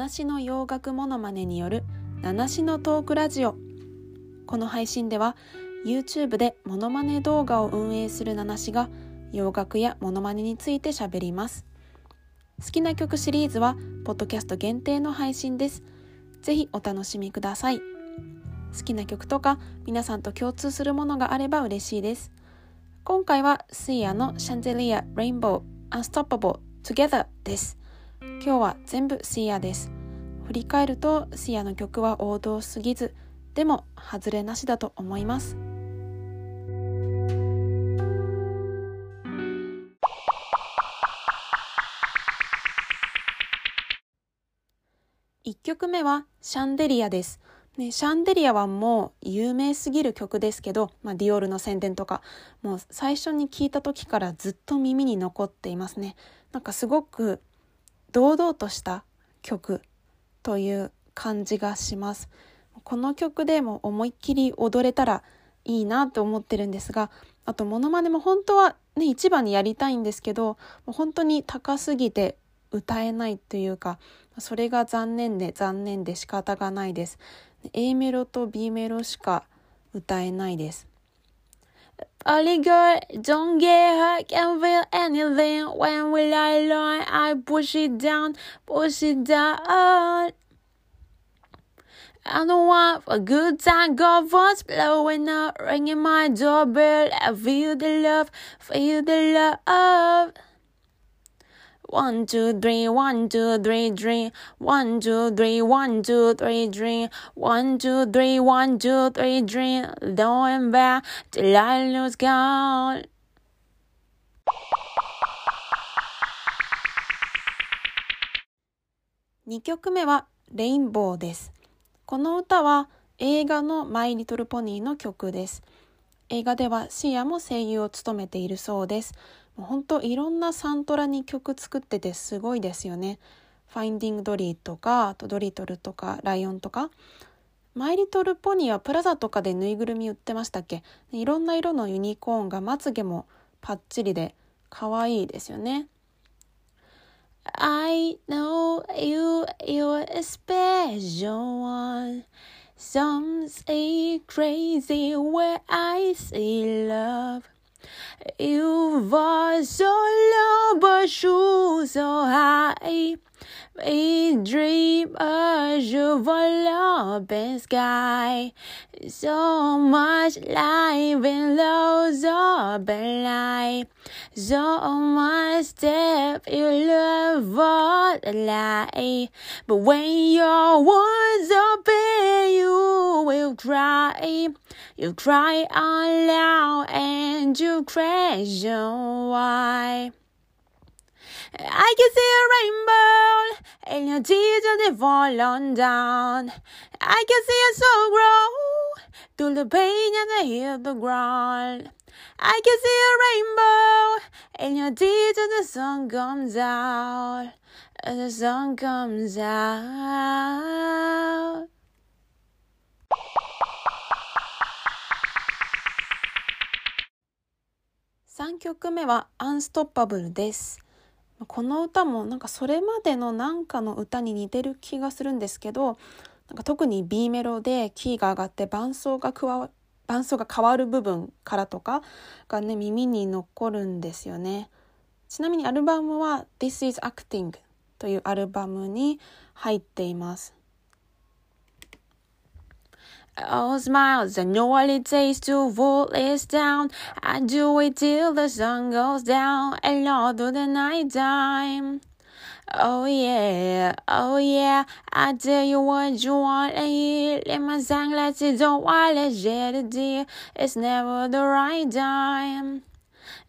七種の洋楽モノマネによる七種のトークラジオ。この配信では YouTube でモノマネ動画を運営する七種が洋楽やモノマネについて喋ります。好きな曲シリーズはポッドキャスト限定の配信です。ぜひお楽しみください。好きな曲とか皆さんと共通するものがあれば嬉しいです。今回はスイヤのシャンゼリア、レインボー、アンストッパブル、Together です。今日は全部シーアです。振り返るとシーアの曲は王道すぎずでも外れなしだと思います。1曲目はシャンデリアです。ね、シャンデリアはもう有名すぎる曲ですけど、まあ、ディオールの宣伝とかもう最初に聞いた時からずっと耳に残っていますね。なんかすごく堂々とした曲という感じがします。この曲でも思いっきり踊れたらいいなと思ってるんですがあとモノマネも本当はね一番にやりたいんですけど本当に高すぎて歌えないというかそれが残念で残念で仕方がないです。A メロと B メロしか歌えないです。Only girl, don't get hurt, can't feel anything. When will I learn? I push it down, push it down. I don't want a good time, go phone's blowing up, ringing my doorbell. I feel the love, feel the love. One, two, three, one, two, three, three. One, two, three, one, two, three, three. One, two, three, one, two, three, three. Going back till I lose count. 2曲目はレインボーです。この歌は映画のマイリトルポニーの曲です。映画ではシアも声優を務めているそうです。本当いろんなサントラに曲作っててすごいですよね。ファインディングドリーとか、あとドリトルとか、ライオンとか。マイリトルポニーはプラザとかでぬいぐるみ売ってましたっけ？いろんな色のユニコーンがまつげもパッチリで可愛いですよね。I know you, you're a special one. Some say crazy where I see love. You are so low, but you so high. We dream of a open sky. So much life in those open light. So much step you love for the light. But when your words open, you will cry. You cry out loud and you question why. I can see a rainbow and your tears are falling down. I can see a soul grow through the pain and the hit the ground. I can see a rainbow and your tears the sun comes out. as The sun comes out. 3曲目はアンストッパブルです。この歌もなんかそれまでのなんかの歌に似てる気がするんですけどなんか特に B メロでキーが上がって伴奏が加わ伴奏が変わる部分からとかがね耳に残るんですよねちなみにアルバムは This is Acting というアルバムに入っていますOh, smiles, I know what it takes to fall this down. I do it till the sun goes down and all through the night time. Oh yeah, oh yeah, I tell you what you want to hear. Let my sunglasses don't want to shed a tear. It's never the right time.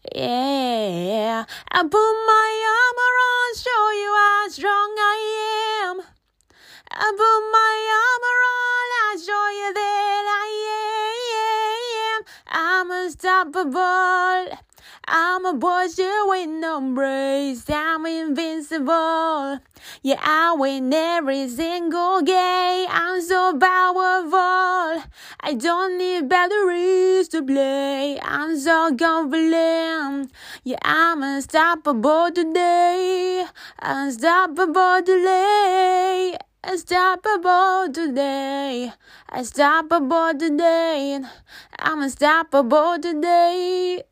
Yeah, I put my arm around, show you how strong I am. I put my arm around, I show you that I am. I'm unstoppable. I'm a bullshit with no brace. I'm invincible. Yeah, I win every single game. I'm so powerful. I don't need batteries. used to play. I'm so confident. Yeah, I'm unstoppable today. Unstoppable today. Unstoppable today. Unstoppable today. I'm unstoppable today.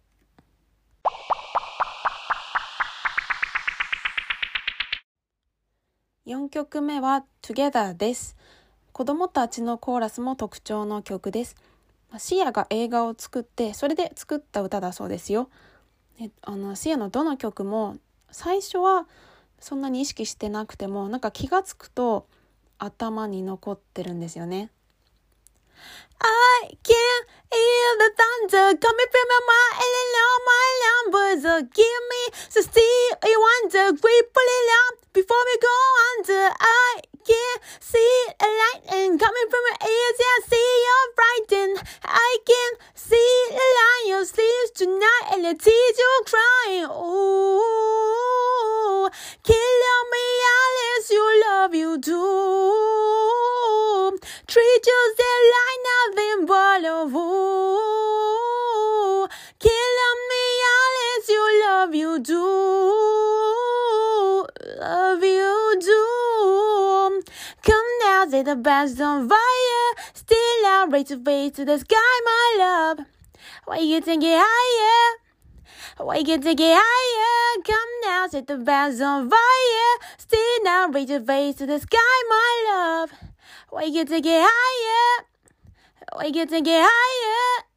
4曲目は Together です。 子供たちのコーラスも特徴の曲です。シアが映画を作ってそれで作った歌だそうですよ。あのシアのどの曲も最初はそんなに意識してなくてもなんか気が付くと頭に残ってるんですよね。I can hear the thunder coming from my mind and all my alarm birds give me so still wonder great pull it up before we go under I can see a light and coming from your ears yeah, see you're frightened I can see the line your sleeves tonight and the tears you're crying Ooh, kill me Alice you love you too treat you like nothing but a fool. Killing me unless you love you do. Say the best on fire. Still out, raise your face to the sky, my love. Why you can get higher? Why you take it higher? Come now, set the best on fire. Still now, raise your face to the sky, my love. Why you take it higher? We get to get higher.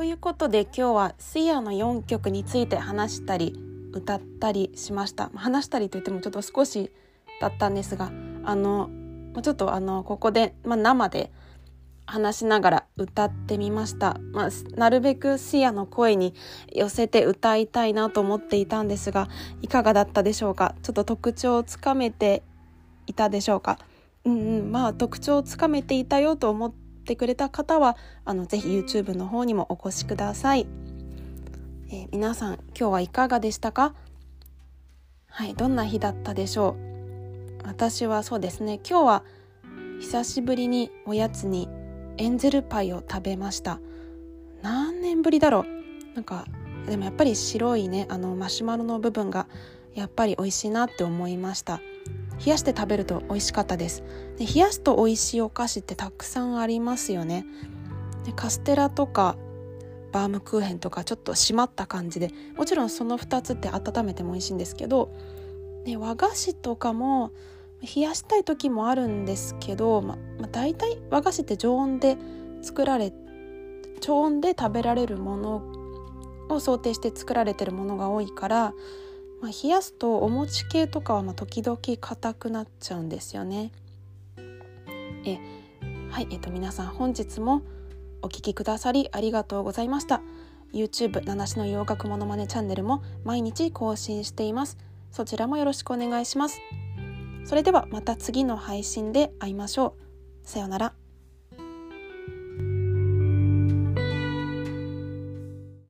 ということで今日はスイアの4曲について話したり歌ったりしました。話したりといってもちょっと少しだったんですがあのちょっとあのここで、まあ、生で話しながら歌ってみました。まあ、なるべくシアの声に寄せて歌いたいなと思っていたんですが、いかがだったでしょうか？ちょっと特徴をつかめていたでしょうか？うんうん、まあ特徴をつかめていたよと思ってくれた方は、あの、ぜひ YouTube の方にもお越しください。えー、皆さん、今日はいかがでしたか？はい、どんな日だったでしょう？私はそうですね、今日は久しぶりにおやつにエンゼルパイを食べました。何年ぶりだろう？なんかでもやっぱり白いねあのマシュマロの部分がやっぱり美味しいなって思いました。冷やして食べると美味しかったです。で冷やすと美味しいお菓子ってたくさんありますよね。でカステラとかバームクーヘンとかちょっと締まった感じでもちろんその2つって温めても美味しいんですけど、ね、和菓子とかも冷やしたい時もあるんですけど、ままあ、大体和菓子って常温で作られ常温で食べられるものを想定して作られてるものが多いから、まあ、冷やすとお餅系とかはま時々硬くなっちゃうんですよね。えはい、えっと皆さん本日もお聴きくださりありがとうございました。YouTube 七種の洋楽モノマネチャンネルも毎日更新しています。そちらもよろしくお願いします。それではまた次の配信で会いましょう。さようなら。